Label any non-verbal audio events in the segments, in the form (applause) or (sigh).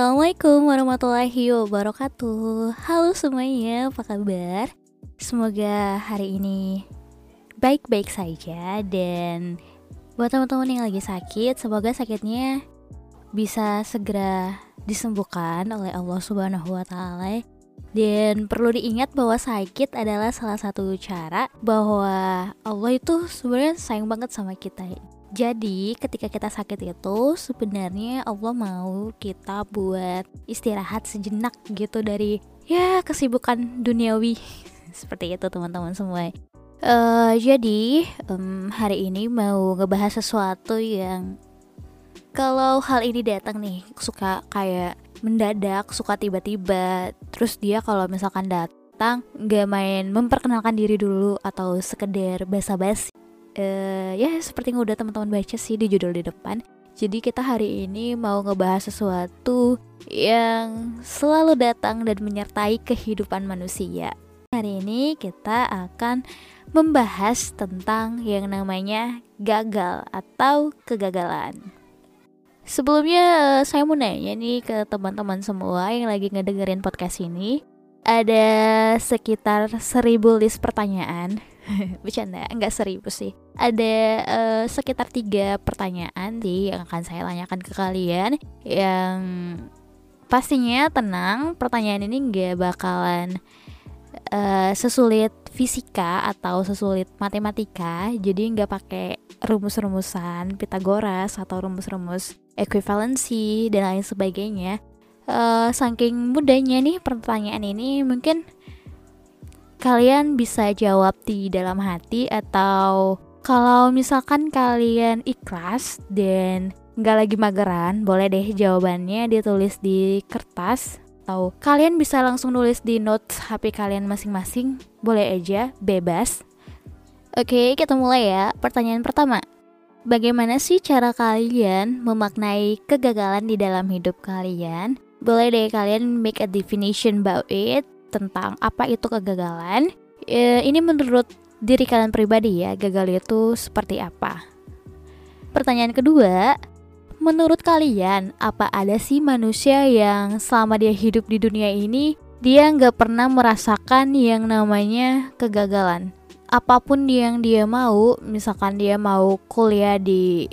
Assalamualaikum warahmatullahi wabarakatuh Halo semuanya, apa kabar? Semoga hari ini baik-baik saja Dan buat teman-teman yang lagi sakit Semoga sakitnya bisa segera disembuhkan oleh Allah Subhanahu wa taala. Dan perlu diingat bahwa sakit adalah salah satu cara bahwa Allah itu sebenarnya sayang banget sama kita. Jadi ketika kita sakit itu sebenarnya Allah mau kita buat istirahat sejenak gitu dari ya kesibukan duniawi (laughs) seperti itu teman-teman semua. Uh, jadi um, hari ini mau ngebahas sesuatu yang kalau hal ini datang nih suka kayak mendadak, suka tiba-tiba, terus dia kalau misalkan datang nggak main memperkenalkan diri dulu atau sekedar basa-basi uh, ya seperti yang udah teman-teman baca sih di judul di depan. Jadi kita hari ini mau ngebahas sesuatu yang selalu datang dan menyertai kehidupan manusia. Hari ini kita akan membahas tentang yang namanya gagal atau kegagalan. Sebelumnya eh, saya mau nanya nih ke teman-teman semua yang lagi ngedengerin podcast ini. Ada sekitar seribu list pertanyaan (laughs) bercanda nggak seribu sih. Ada uh, sekitar tiga pertanyaan sih yang akan saya tanyakan ke kalian yang pastinya tenang pertanyaan ini nggak bakalan uh, sesulit fisika atau sesulit matematika jadi nggak pakai rumus-rumusan Pitagoras atau rumus-rumus ekuivalensi dan lain sebagainya. Uh, saking mudahnya nih pertanyaan ini mungkin kalian bisa jawab di dalam hati atau kalau misalkan kalian ikhlas dan nggak lagi mageran, boleh deh jawabannya ditulis di kertas atau kalian bisa langsung nulis di notes HP kalian masing-masing, boleh aja, bebas. Oke, kita mulai ya. Pertanyaan pertama. Bagaimana sih cara kalian memaknai kegagalan di dalam hidup kalian? Boleh deh kalian make a definition about it tentang apa itu kegagalan. E, ini menurut diri kalian pribadi ya, gagal itu seperti apa? Pertanyaan kedua, menurut kalian apa ada sih manusia yang selama dia hidup di dunia ini dia nggak pernah merasakan yang namanya kegagalan? Apa pun yang dia mau, misalkan dia mau kuliah di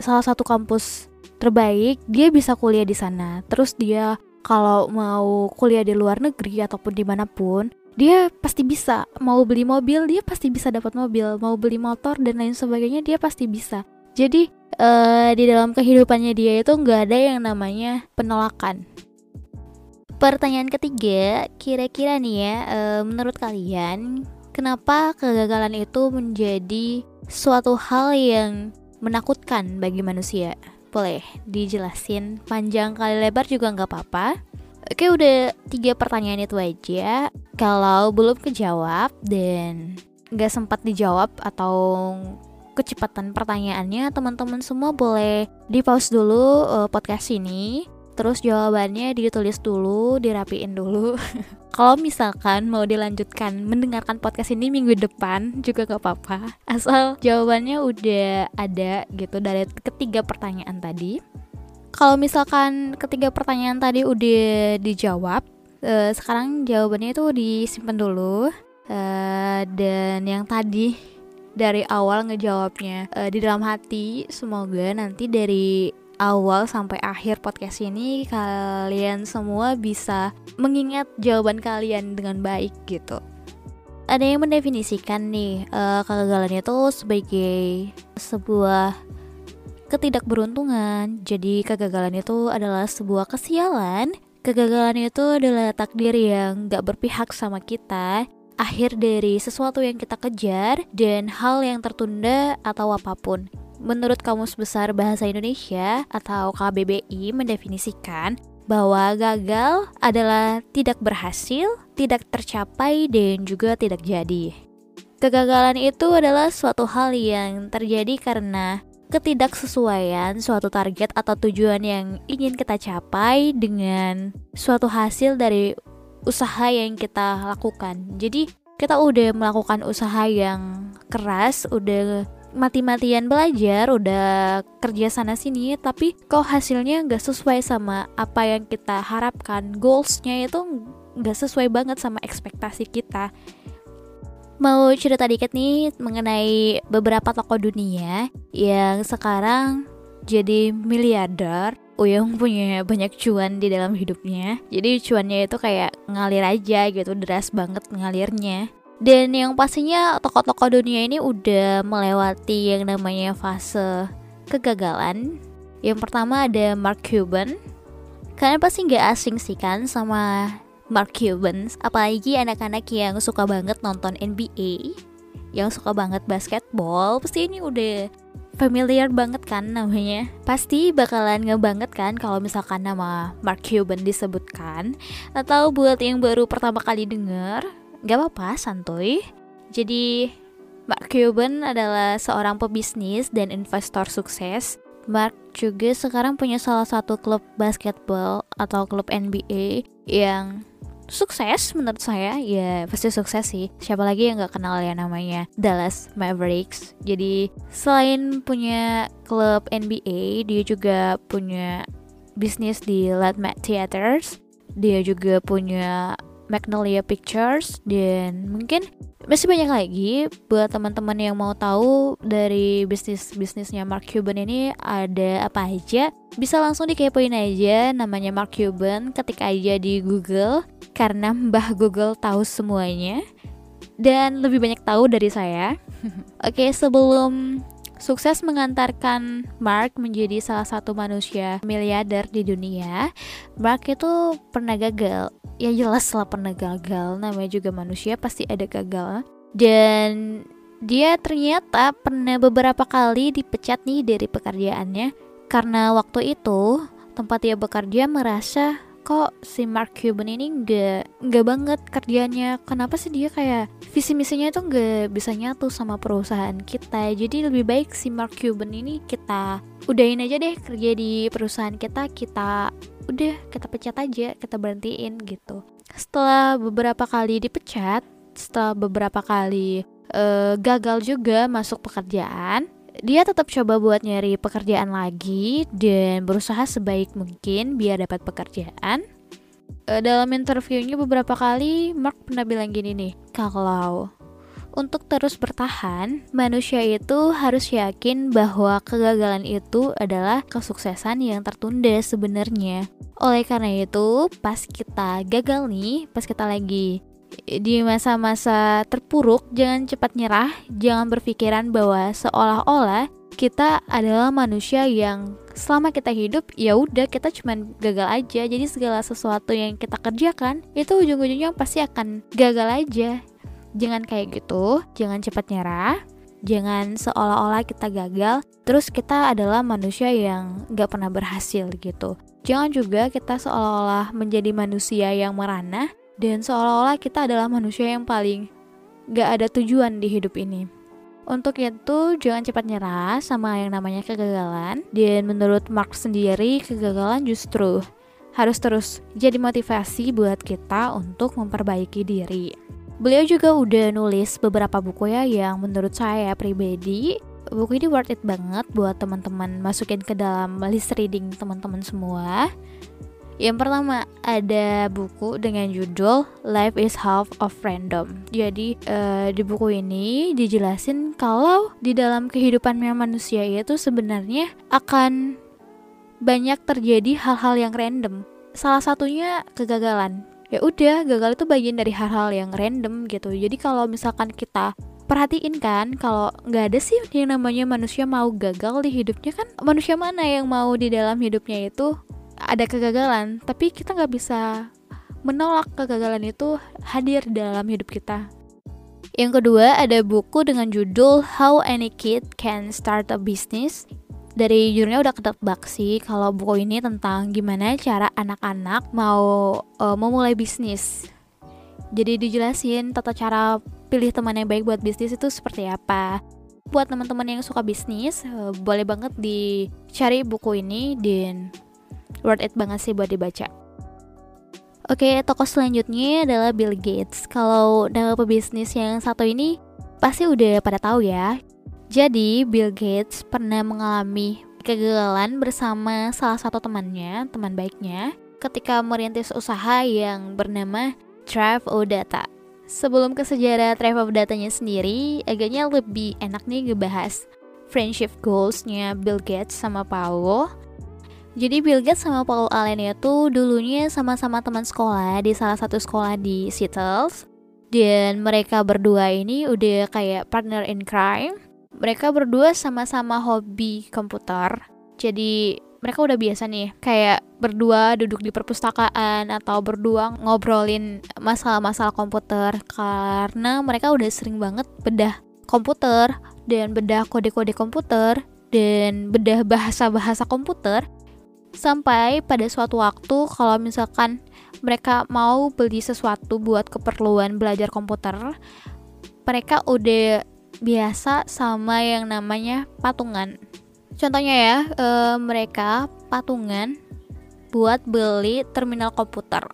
salah satu kampus terbaik, dia bisa kuliah di sana. Terus dia kalau mau kuliah di luar negeri ataupun di mana pun dia pasti bisa. Mau beli mobil dia pasti bisa dapat mobil. Mau beli motor dan lain sebagainya dia pasti bisa. Jadi uh, di dalam kehidupannya dia itu nggak ada yang namanya penolakan. Pertanyaan ketiga kira-kira nih ya uh, menurut kalian kenapa kegagalan itu menjadi suatu hal yang menakutkan bagi manusia boleh dijelasin. Panjang kali lebar juga nggak apa-apa. Oke udah tiga pertanyaan itu aja. Kalau belum kejawab dan nggak sempat dijawab atau kecepatan pertanyaannya Teman-teman semua boleh di pause dulu uh, podcast ini Terus jawabannya ditulis dulu, dirapiin dulu. (laughs) Kalau misalkan mau dilanjutkan mendengarkan podcast ini minggu depan juga gak apa-apa. Asal jawabannya udah ada gitu dari ketiga pertanyaan tadi. Kalau misalkan ketiga pertanyaan tadi udah dijawab, eh, sekarang jawabannya itu disimpan dulu. Eh, dan yang tadi dari awal ngejawabnya eh, di dalam hati, semoga nanti dari awal sampai akhir podcast ini kalian semua bisa mengingat jawaban kalian dengan baik gitu. Ada yang mendefinisikan nih uh, kegagalan itu sebagai sebuah ketidakberuntungan. Jadi kegagalan itu adalah sebuah kesialan. Kegagalan itu adalah takdir yang gak berpihak sama kita akhir dari sesuatu yang kita kejar dan hal yang tertunda atau apa pun. Menurut Kamus Besar Bahasa Indonesia atau KBBI mendefinisikan bahwa gagal adalah tidak berhasil, tidak tercapai, dan juga tidak jadi. Kegagalan itu adalah suatu hal yang terjadi karena ketidaksesuaian suatu target atau tujuan yang ingin kita capai dengan suatu hasil dari usaha yang kita lakukan. Jadi, kita udah melakukan usaha yang keras, udah mati-matian belajar, udah kerja sana sini, tapi kok hasilnya nggak sesuai sama apa yang kita harapkan. Goalsnya itu nggak sesuai banget sama ekspektasi kita. Mau cerita dikit nih mengenai beberapa tokoh dunia yang sekarang jadi miliarder Uyung punya banyak cuan di dalam hidupnya Jadi cuannya itu kayak ngalir aja gitu Deras banget ngalirnya Dan yang pastinya tokoh-tokoh dunia ini udah melewati yang namanya fase kegagalan. Yang pertama ada Mark Cuban. Kalian pasti nggak asing sih kan sama Mark Cuban. Apalagi anak-anak yang suka banget nonton NBA Yang suka banget basketball Pasti ini udah familiar banget kan namanya. Pasti bakalan ngebanget kan kalau misalkan nama Mark Cuban disebutkan. Atau buat yang baru pertama kali denger Gak apa-apa, santuy. Jadi Mark Cuban adalah seorang pebisnis dan investor sukses. Mark juga sekarang punya salah satu klub basketball atau klub NBA yang sukses menurut saya. Ya pasti sukses sih. Siapa lagi yang nggak kenal ya namanya? Dallas Mavericks. Jadi selain punya klub NBA dia juga punya bisnis di Latmat Theaters. Dia juga punya Magnolia Pictures dan mungkin masih banyak lagi buat teman-teman yang mau tahu dari bisnis-bisnisnya Mark Cuban ini ada apa aja bisa langsung dikepoin aja namanya Mark Cuban ketik aja di Google karena Mbah Google tahu semuanya dan lebih banyak tahu dari saya. (laughs) Oke sebelum sukses mengantarkan Mark menjadi salah satu manusia miliarder di dunia Mark itu pernah gagal ya jelas lah pernah gagal. Namanya juga manusia pasti ada gagal. Dan dia ternyata pernah beberapa kali dipecat nih dari pekerjaannya. Karena waktu itu tempat dia bekerja merasa kok si Mark Cuban ini nggak nggak banget kerjanya? Kenapa sih dia kayak visi misinya itu nggak bisa nyatu sama perusahaan kita? Jadi lebih baik si Mark Cuban ini kita udahin aja deh kerja di perusahaan kita kita udah kita pecat aja kita berhentiin gitu. Setelah beberapa kali dipecat setelah beberapa kali uh, gagal juga masuk pekerjaan dia tetap coba buat nyari pekerjaan lagi dan berusaha sebaik mungkin biar dapat pekerjaan. Uh, dalam interviewnya beberapa kali Mark pernah bilang gini nih kalau untuk terus bertahan, manusia itu harus yakin bahwa kegagalan itu adalah kesuksesan yang tertunda sebenarnya. Oleh karena itu, pas kita gagal nih, pas kita lagi di masa-masa terpuruk, jangan cepat nyerah, jangan berpikiran bahwa seolah-olah kita adalah manusia yang selama kita hidup ya udah kita cuman gagal aja jadi segala sesuatu yang kita kerjakan itu ujung-ujungnya pasti akan gagal aja jangan kayak gitu jangan cepat nyerah jangan seolah-olah kita gagal terus kita adalah manusia yang gak pernah berhasil gitu jangan juga kita seolah-olah menjadi manusia yang merana dan seolah-olah kita adalah manusia yang paling gak ada tujuan di hidup ini untuk itu, jangan cepat nyerah sama yang namanya kegagalan. Dan menurut Mark sendiri, kegagalan justru harus terus jadi motivasi buat kita untuk memperbaiki diri. Beliau juga udah nulis beberapa buku ya yang menurut saya pribadi buku ini worth it banget buat teman-teman masukin ke dalam list reading teman-teman semua. Yang pertama ada buku dengan judul Life is Half of Random. Jadi uh, di buku ini dijelasin kalau di dalam kehidupannya manusia itu sebenarnya akan banyak terjadi hal-hal yang random. Salah satunya kegagalan ya udah gagal itu bagian dari hal-hal yang random gitu. Jadi kalau misalkan kita perhatiin kan kalau nggak ada sih yang namanya manusia mau gagal di hidupnya kan manusia mana yang mau di dalam hidupnya itu ada kegagalan. Tapi kita nggak bisa menolak kegagalan itu hadir dalam hidup kita. Yang kedua ada buku dengan judul How Any Kid Can Start a Business dari judulnya udah ketebak sih kalau buku ini tentang gimana cara anak-anak mau uh, memulai bisnis. Jadi dijelasin tata cara pilih teman yang baik buat bisnis itu seperti apa. Buat teman-teman yang suka bisnis, uh, boleh banget dicari buku ini dan worth it banget sih buat dibaca. Oke, tokoh selanjutnya adalah Bill Gates. Kalau nama pebisnis yang satu ini pasti udah pada tahu ya Jadi Bill Gates pernah mengalami kegagalan bersama salah satu temannya, teman baiknya, ketika merintis usaha yang bernama Drive O Data. Sebelum ke sejarah Drive O Datanya sendiri, agaknya lebih enak nih ngebahas friendship goalsnya Bill Gates sama Paul. Jadi Bill Gates sama Paul Allen itu dulunya sama-sama teman sekolah di salah satu sekolah di Seattle. Dan mereka berdua ini udah kayak partner in crime. Mereka berdua sama-sama hobi komputer. Jadi mereka udah biasa nih kayak berdua duduk di perpustakaan atau berdua ngobrolin masalah-masalah komputer karena mereka udah sering banget bedah komputer dan bedah kode-kode komputer dan bedah bahasa-bahasa komputer sampai pada suatu waktu kalau misalkan mereka mau beli sesuatu buat keperluan belajar komputer mereka udah biasa sama yang namanya patungan Contohnya ya, e, mereka patungan buat beli terminal komputer.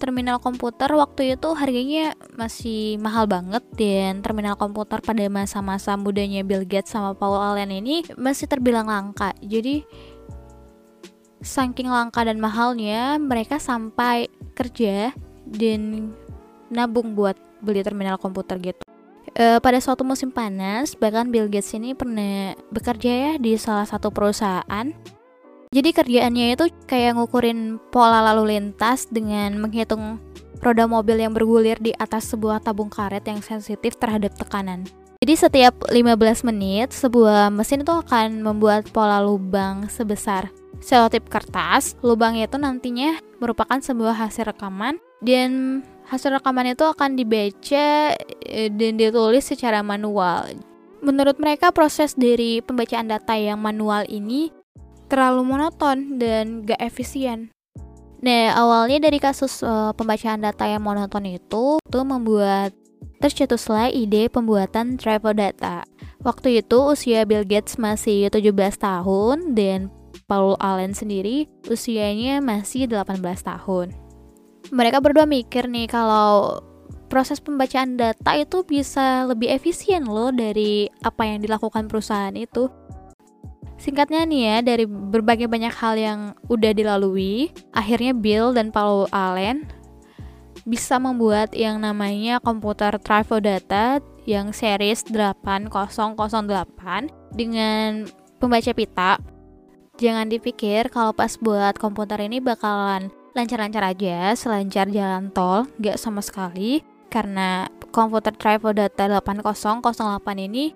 Terminal komputer waktu itu harganya masih mahal banget dan terminal komputer pada masa-masa mudanya Bill Gates sama Paul Allen ini masih terbilang langka. Jadi saking langka dan mahalnya mereka sampai kerja dan nabung buat beli terminal komputer gitu uh, pada suatu musim panas, bahkan Bill Gates ini pernah bekerja ya di salah satu perusahaan. Jadi kerjaannya itu kayak ngukurin pola lalu lintas dengan menghitung roda mobil yang bergulir di atas sebuah tabung karet yang sensitif terhadap tekanan. Jadi setiap 15 menit, sebuah mesin itu akan membuat pola lubang sebesar selotip kertas. Lubang itu nantinya merupakan sebuah hasil rekaman dan hasil rekaman itu akan dibaca e, dan ditulis secara manual. Menurut mereka proses dari pembacaan data yang manual ini terlalu monoton dan gak efisien. Nah, awalnya dari kasus uh, pembacaan data yang monoton itu, itu membuat tercetuslah ide pembuatan travel data. Waktu itu usia Bill Gates masih 17 tahun dan Paul Allen sendiri usianya masih 18 tahun mereka berdua mikir nih kalau proses pembacaan data itu bisa lebih efisien loh dari apa yang dilakukan perusahaan itu. Singkatnya nih ya, dari berbagai banyak hal yang udah dilalui, akhirnya Bill dan Paul Allen bisa membuat yang namanya komputer Trifo Data yang series 8008 dengan pembaca pita. Jangan dipikir kalau pas buat komputer ini bakalan lancar-lancar aja, selancar jalan tol, nggak sama sekali. Karena komputer Trivo Data 8008 ini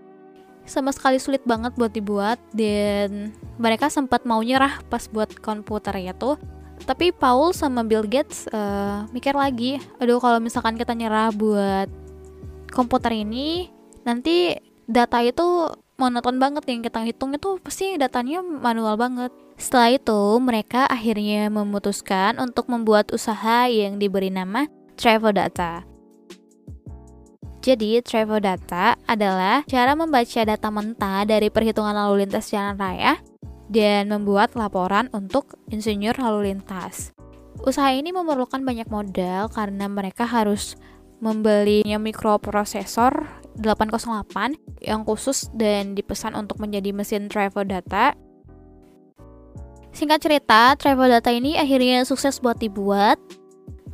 sama sekali sulit banget buat dibuat. Dan mereka sempat mau nyerah pas buat komputernya tuh. Tapi Paul sama Bill Gates uh, mikir lagi aduh kalau misalkan kita nyerah buat komputer ini nanti data itu monoton banget yang kita hitung itu pasti datanya manual banget setelah itu, mereka akhirnya memutuskan untuk membuat usaha yang diberi nama Travel Data. Jadi, Travel Data adalah cara membaca data mentah dari perhitungan lalu lintas jalan raya dan membuat laporan untuk insinyur lalu lintas. Usaha ini memerlukan banyak modal karena mereka harus membelinya mikroprosesor 808 yang khusus dan dipesan untuk menjadi mesin travel data Singkat cerita, travel data ini akhirnya sukses buat dibuat.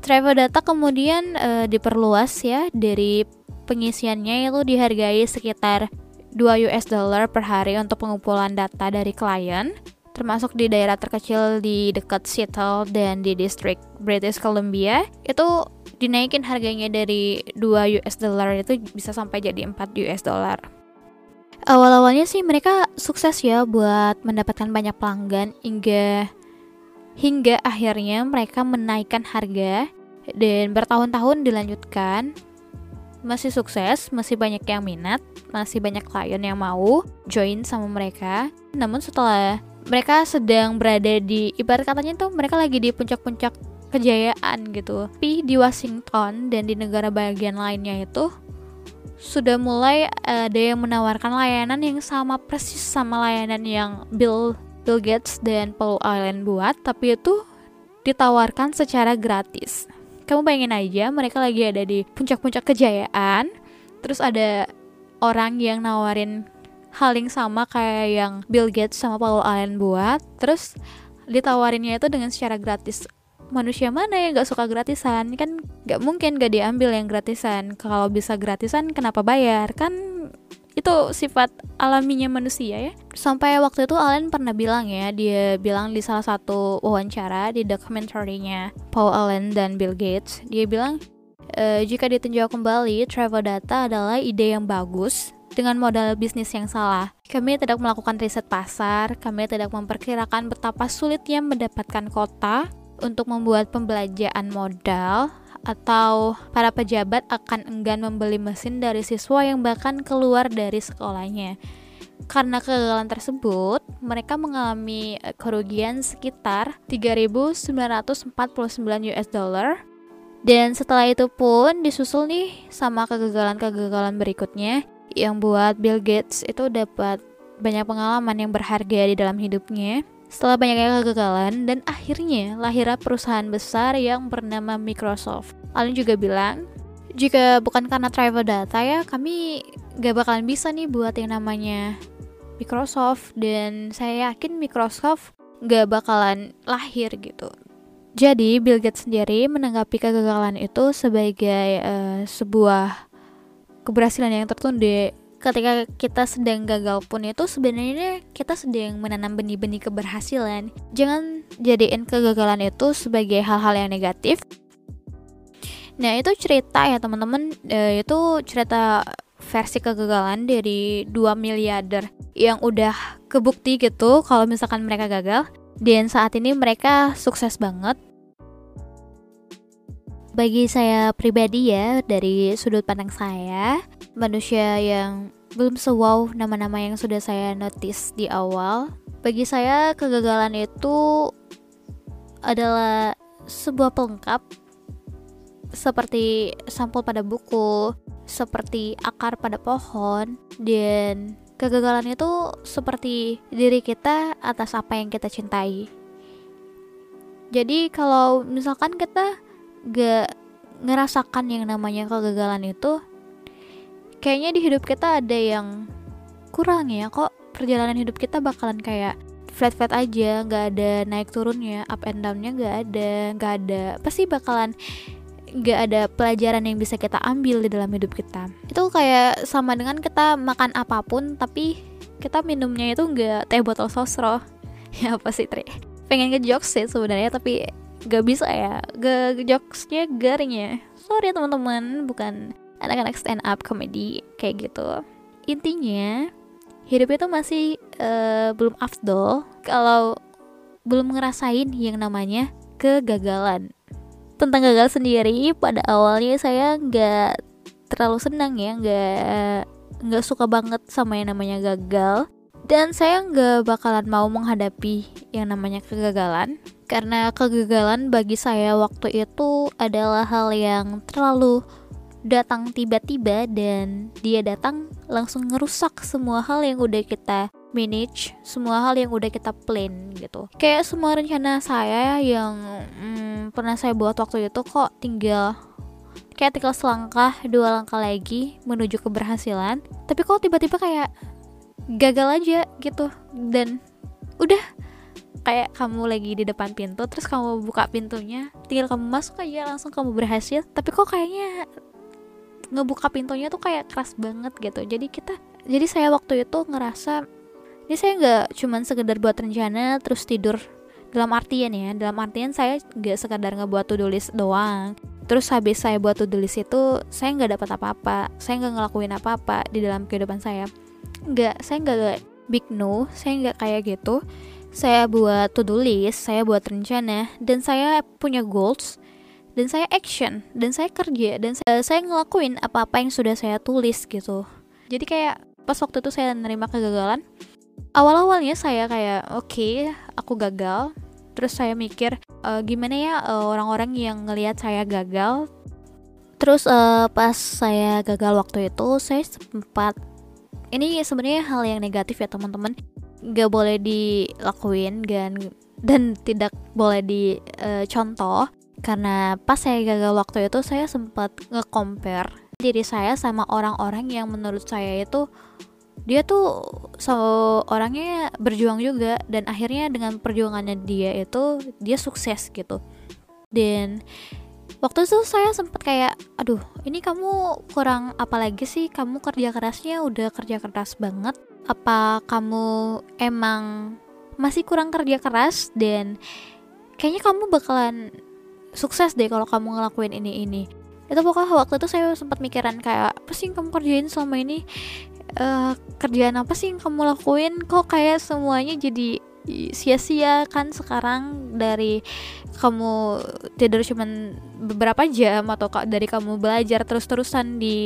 Travel data kemudian e, diperluas ya dari pengisiannya itu dihargai sekitar 2 US dollar per hari untuk pengumpulan data dari klien, termasuk di daerah terkecil di dekat Seattle dan di distrik British Columbia. Itu dinaikin harganya dari 2 US dollar itu bisa sampai jadi 4 US dollar. Awal-awalnya sih mereka sukses ya buat mendapatkan banyak pelanggan hingga hingga akhirnya mereka menaikkan harga dan bertahun-tahun dilanjutkan masih sukses, masih banyak yang minat, masih banyak klien yang mau join sama mereka. Namun setelah mereka sedang berada di ibarat katanya tuh mereka lagi di puncak-puncak kejayaan gitu. Tapi di Washington dan di negara bagian lainnya itu sudah mulai ada yang menawarkan layanan yang sama persis sama layanan yang Bill Bill Gates dan Paul Allen buat, tapi itu ditawarkan secara gratis. Kamu bayangin aja, mereka lagi ada di puncak-puncak kejayaan, terus ada orang yang nawarin hal yang sama kayak yang Bill Gates sama Paul Allen buat terus ditawarinnya itu dengan secara gratis manusia mana yang gak suka gratisan? Kan gak mungkin gak diambil yang gratisan. Kalau bisa gratisan kenapa bayar? Kan itu sifat alaminya manusia ya. Sampai waktu itu Allen pernah bilang ya dia bilang di salah satu wawancara di dokumentarinya Paul Allen dan Bill Gates dia bilang e, jika ditinjau kembali travel data adalah ide yang bagus dengan modal bisnis yang salah. Kami tidak melakukan riset pasar, kami tidak memperkirakan betapa sulitnya mendapatkan kota untuk membuat pembelanjaan modal atau para pejabat akan enggan membeli mesin dari siswa yang bahkan keluar dari sekolahnya. Karena kegagalan tersebut, mereka mengalami eh, kerugian sekitar 3.949 US dollar dan setelah itu pun disusul nih sama kegagalan-kegagalan berikutnya yang buat Bill Gates itu dapat banyak pengalaman yang berharga di dalam hidupnya. Setelah banyaknya kegagalan dan akhirnya lahirlah perusahaan besar yang bernama Microsoft. Allen juga bilang, jika bukan karena travel data ya, kami gak bakalan bisa nih buat yang namanya Microsoft dan saya yakin Microsoft gak bakalan lahir gitu. Jadi Bill Gates sendiri menanggapi kegagalan itu sebagai uh, sebuah keberhasilan yang tertunda ketika kita sedang gagal pun itu sebenarnya kita sedang menanam benih-benih keberhasilan. Jangan jadiin kegagalan itu sebagai hal-hal yang negatif. Nah itu cerita ya teman-teman. E, itu cerita versi kegagalan dari 2 miliarder yang udah kebukti gitu kalau misalkan mereka gagal. Dan saat ini mereka sukses banget. Bagi saya pribadi ya dari sudut pandang saya manusia yang belum sewow nama-nama yang sudah saya notice di awal. Bagi saya kegagalan itu adalah sebuah pelengkap seperti sampul pada buku seperti akar pada pohon dan kegagalan itu seperti diri kita atas apa yang kita cintai. Jadi kalau misalkan kita gak ngerasakan yang namanya kegagalan itu kayaknya di hidup kita ada yang kurang ya kok perjalanan hidup kita bakalan kayak flat flat aja nggak ada naik turunnya up and downnya nggak ada nggak ada pasti bakalan nggak ada pelajaran yang bisa kita ambil di dalam hidup kita. Itu kayak sama dengan kita makan apa pun tapi kita minumnya itu nggak teh botol sosro (laughs) ya apa sih Tri? Pengen ngejokes sih sebenarnya tapi gak bisa ya. Gak jokesnya garing ya. Sorry teman-teman bukan anak-anak stand up komedi kayak gitu. Intinya hidup itu masih uh, belum afdol. Kalau belum ngerasain yang namanya kegagalan. Tentang gagal sendiri pada awalnya saya nggak terlalu senang ya nggak nggak suka banget sama yang namanya gagal. Dan saya nggak bakalan mau menghadapi yang namanya kegagalan. Karena kegagalan bagi saya waktu itu adalah hal yang terlalu datang tiba-tiba dan dia datang langsung ngerusak semua hal yang udah kita manage, semua hal yang udah kita plan gitu. Kayak semua rencana saya yang hmm, pernah saya buat waktu itu kok tinggal kayak tinggal selangkah, dua langkah lagi menuju keberhasilan. Tapi kok tiba-tiba kayak gagal aja gitu dan udah kayak kamu lagi di depan pintu terus kamu buka pintunya tinggal kamu masuk aja langsung kamu berhasil tapi kok kayaknya ngebuka pintunya tuh kayak keras banget gitu. Jadi kita jadi saya waktu itu ngerasa ini saya nggak cuman sekedar buat rencana terus tidur dalam artian ya dalam artian saya nggak sekadar ngebuat to do list doang. Terus habis saya buat to do list itu saya nggak dapat apa-apa saya nggak ngelakuin apa-apa di dalam kehidupan saya. Nggak saya nggak big no saya nggak kayak gitu. Saya buat to do list, saya buat rencana, dan saya punya goals, dan saya action, dan saya kerja, dan saya, saya ngelakuin apa-apa yang sudah saya tulis gitu. Jadi kayak pas waktu itu saya menerima kegagalan, awal-awalnya saya kayak oke, okay, aku gagal. Terus saya mikir e, gimana ya uh, orang-orang yang ngelihat saya gagal. Terus uh, pas saya gagal waktu itu, saya sempat ini sebenarnya hal yang negatif ya teman-teman gak boleh dilakuin dan dan tidak boleh dicontoh uh, karena pas saya gagal waktu itu saya sempat nge-compare diri saya sama orang-orang yang menurut saya itu dia tuh so orangnya berjuang juga. Dan akhirnya dengan perjuangannya dia itu dia sukses gitu. Dan waktu itu saya sempat kayak aduh ini kamu kurang apa lagi sih? Kamu kerja kerasnya udah kerja keras banget. Apa kamu emang masih kurang kerja keras? Dan kayaknya kamu bakalan sukses deh kalau kamu ngelakuin ini ini. Itu pokoknya waktu itu saya sempat mikiran kayak apa sih yang kamu kerjain selama ini? Uh, kerjaan apa sih yang kamu lakuin? Kok kayak semuanya jadi sia-sia kan sekarang dari kamu tidur cuman beberapa jam atau dari kamu belajar terus-terusan di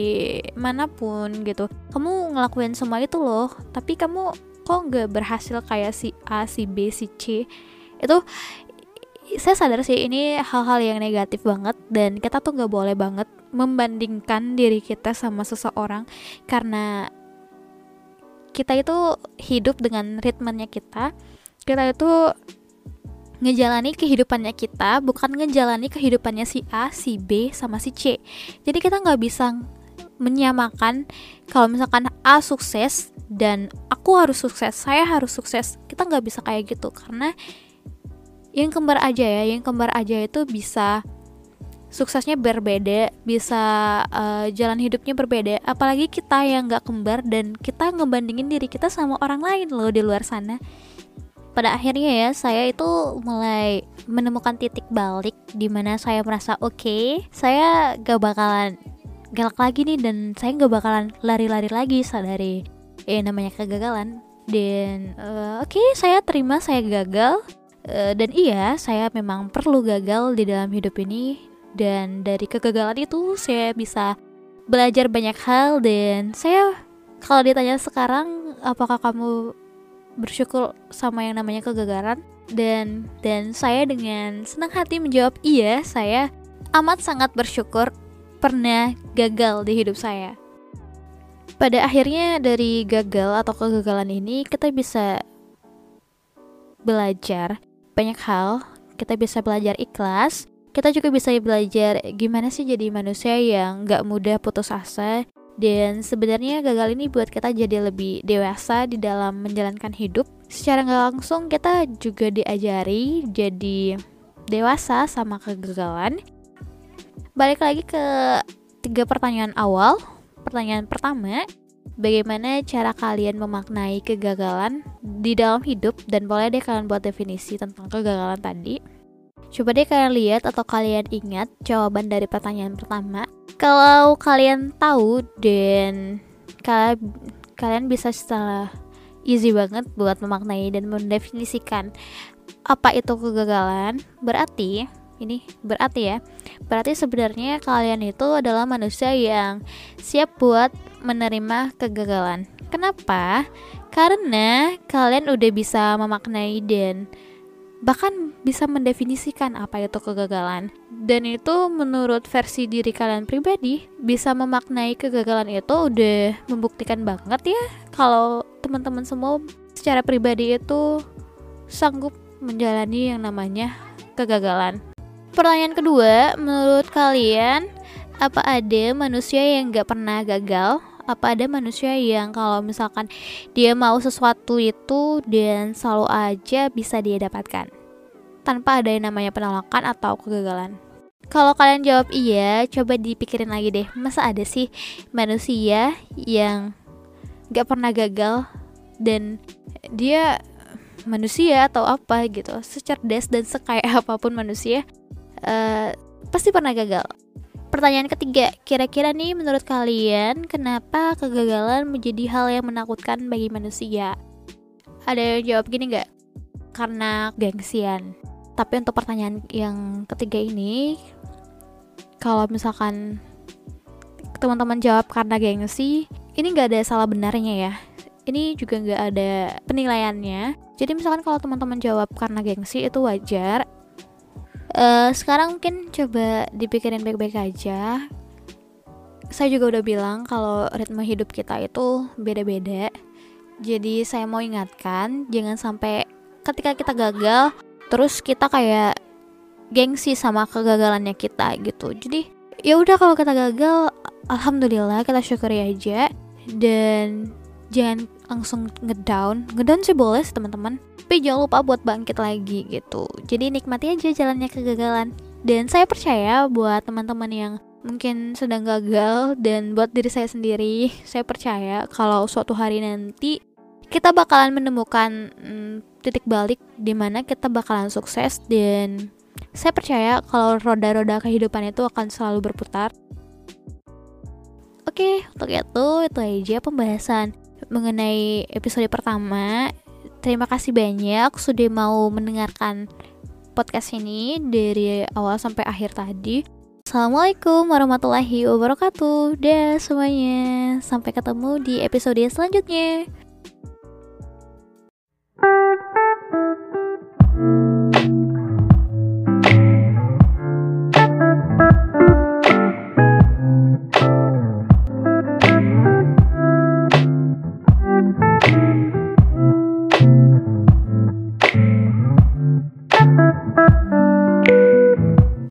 mana pun gitu. Kamu ngelakuin semua itu loh tapi kamu kok nggak berhasil kayak si A si B si C? Itu saya sadar sih ini hal-hal yang negatif banget dan kita tuh nggak boleh banget membandingkan diri kita sama seseorang karena kita itu hidup dengan ritmenya kita. Kita itu ngejalani kehidupannya kita bukan ngejalani kehidupannya si A, si B, sama si C. Jadi kita nggak bisa menyamakan kalau misalkan A sukses dan aku harus sukses saya harus sukses. Kita nggak bisa kayak gitu karena yang kembar aja ya yang kembar aja itu bisa suksesnya berbeda, bisa uh, jalan hidupnya berbeda. Apalagi kita yang nggak kembar dan kita ngebandingin diri kita sama orang lain loh di luar sana. Pada akhirnya ya saya itu mulai menemukan titik balik di mana saya merasa oke, okay, saya gak bakalan galak lagi nih dan saya gak bakalan lari-lari lagi sadari eh namanya kegagalan. Dan uh, oke okay, saya terima saya gagal uh, dan iya saya memang perlu gagal di dalam hidup ini. Dan dari kegagalan itu saya bisa belajar banyak hal. Dan saya kalau ditanya sekarang apakah kamu bersyukur sama yang namanya kegagalan? Dan dan saya dengan senang hati menjawab iya saya amat sangat bersyukur pernah gagal di hidup saya. Pada akhirnya dari gagal atau kegagalan ini kita bisa belajar banyak hal. Kita bisa belajar ikhlas. Kita juga bisa belajar gimana sih jadi manusia yang gak mudah putus asa. Dan sebenarnya gagal ini buat kita jadi lebih dewasa di dalam menjalankan hidup. Secara nggak langsung kita juga diajari jadi dewasa sama kegagalan. Balik lagi ke tiga pertanyaan awal. Pertanyaan pertama bagaimana cara kalian memaknai kegagalan di dalam hidup dan boleh deh kalian buat definisi tentang kegagalan tadi Coba deh kalian lihat atau kalian ingat jawaban dari pertanyaan pertama. Kalau kalian tahu dan kalian kalian bisa secara easy banget buat memaknai dan mendefinisikan apa itu kegagalan, berarti ini berarti ya. Berarti sebenarnya kalian itu adalah manusia yang siap buat menerima kegagalan. Kenapa? Karena kalian udah bisa memaknai dan bahkan bisa mendefinisikan apa itu kegagalan. Dan itu menurut versi diri kalian pribadi bisa memaknai kegagalan itu udah membuktikan banget ya kalau teman-teman semua secara pribadi itu sanggup menjalani yang namanya kegagalan. Pertanyaan kedua, menurut kalian apa ada manusia yang gak pernah gagal? apa ada manusia yang kalau misalkan dia mau sesuatu itu dan selalu aja bisa dia dapatkan? Tanpa ada yang namanya penolakan atau kegagalan? Kalau kalian jawab iya coba dipikirin lagi deh. Masa ada sih manusia yang gak pernah gagal dan dia manusia atau apa gitu? Secerdas dan sekaya (laughs) apa pun manusia uh, pasti pernah gagal Pertanyaan ketiga, kira-kira nih menurut kalian kenapa kegagalan menjadi hal yang menakutkan bagi manusia? Ada yang jawab gini nggak? Karena gengsian. Tapi untuk pertanyaan yang ketiga ini, kalau misalkan teman-teman jawab karena gengsi, ini nggak ada salah benarnya ya. Ini juga nggak ada penilaiannya. Jadi misalkan kalau teman-teman jawab karena gengsi itu wajar, uh, sekarang mungkin coba dipikirin baik-baik aja. Saya juga udah bilang kalau ritme hidup kita itu beda-beda. Jadi saya mau ingatkan jangan sampai ketika kita gagal terus kita kayak gengsi sama kegagalannya kita gitu. Jadi ya udah kalau kita gagal alhamdulillah kita syukuri aja. Dan jangan langsung ngedown. Ngedown sih boleh sih teman-teman. Tapi jangan lupa buat bangkit lagi gitu. Jadi nikmati aja jalannya kegagalan. Dan saya percaya buat teman-teman yang mungkin sedang gagal dan buat diri saya sendiri saya percaya kalau suatu hari nanti kita bakalan menemukan hmm, titik balik di mana kita bakalan sukses. Dan saya percaya kalau roda-roda kehidupan itu akan selalu berputar. Oke, untuk itu itu aja pembahasan mengenai episode pertama. Terima kasih banyak sudah mau mendengarkan podcast ini dari awal sampai akhir tadi. Assalamualaikum warahmatullahi wabarakatuh. Dah semuanya. Sampai ketemu di episode selanjutnya.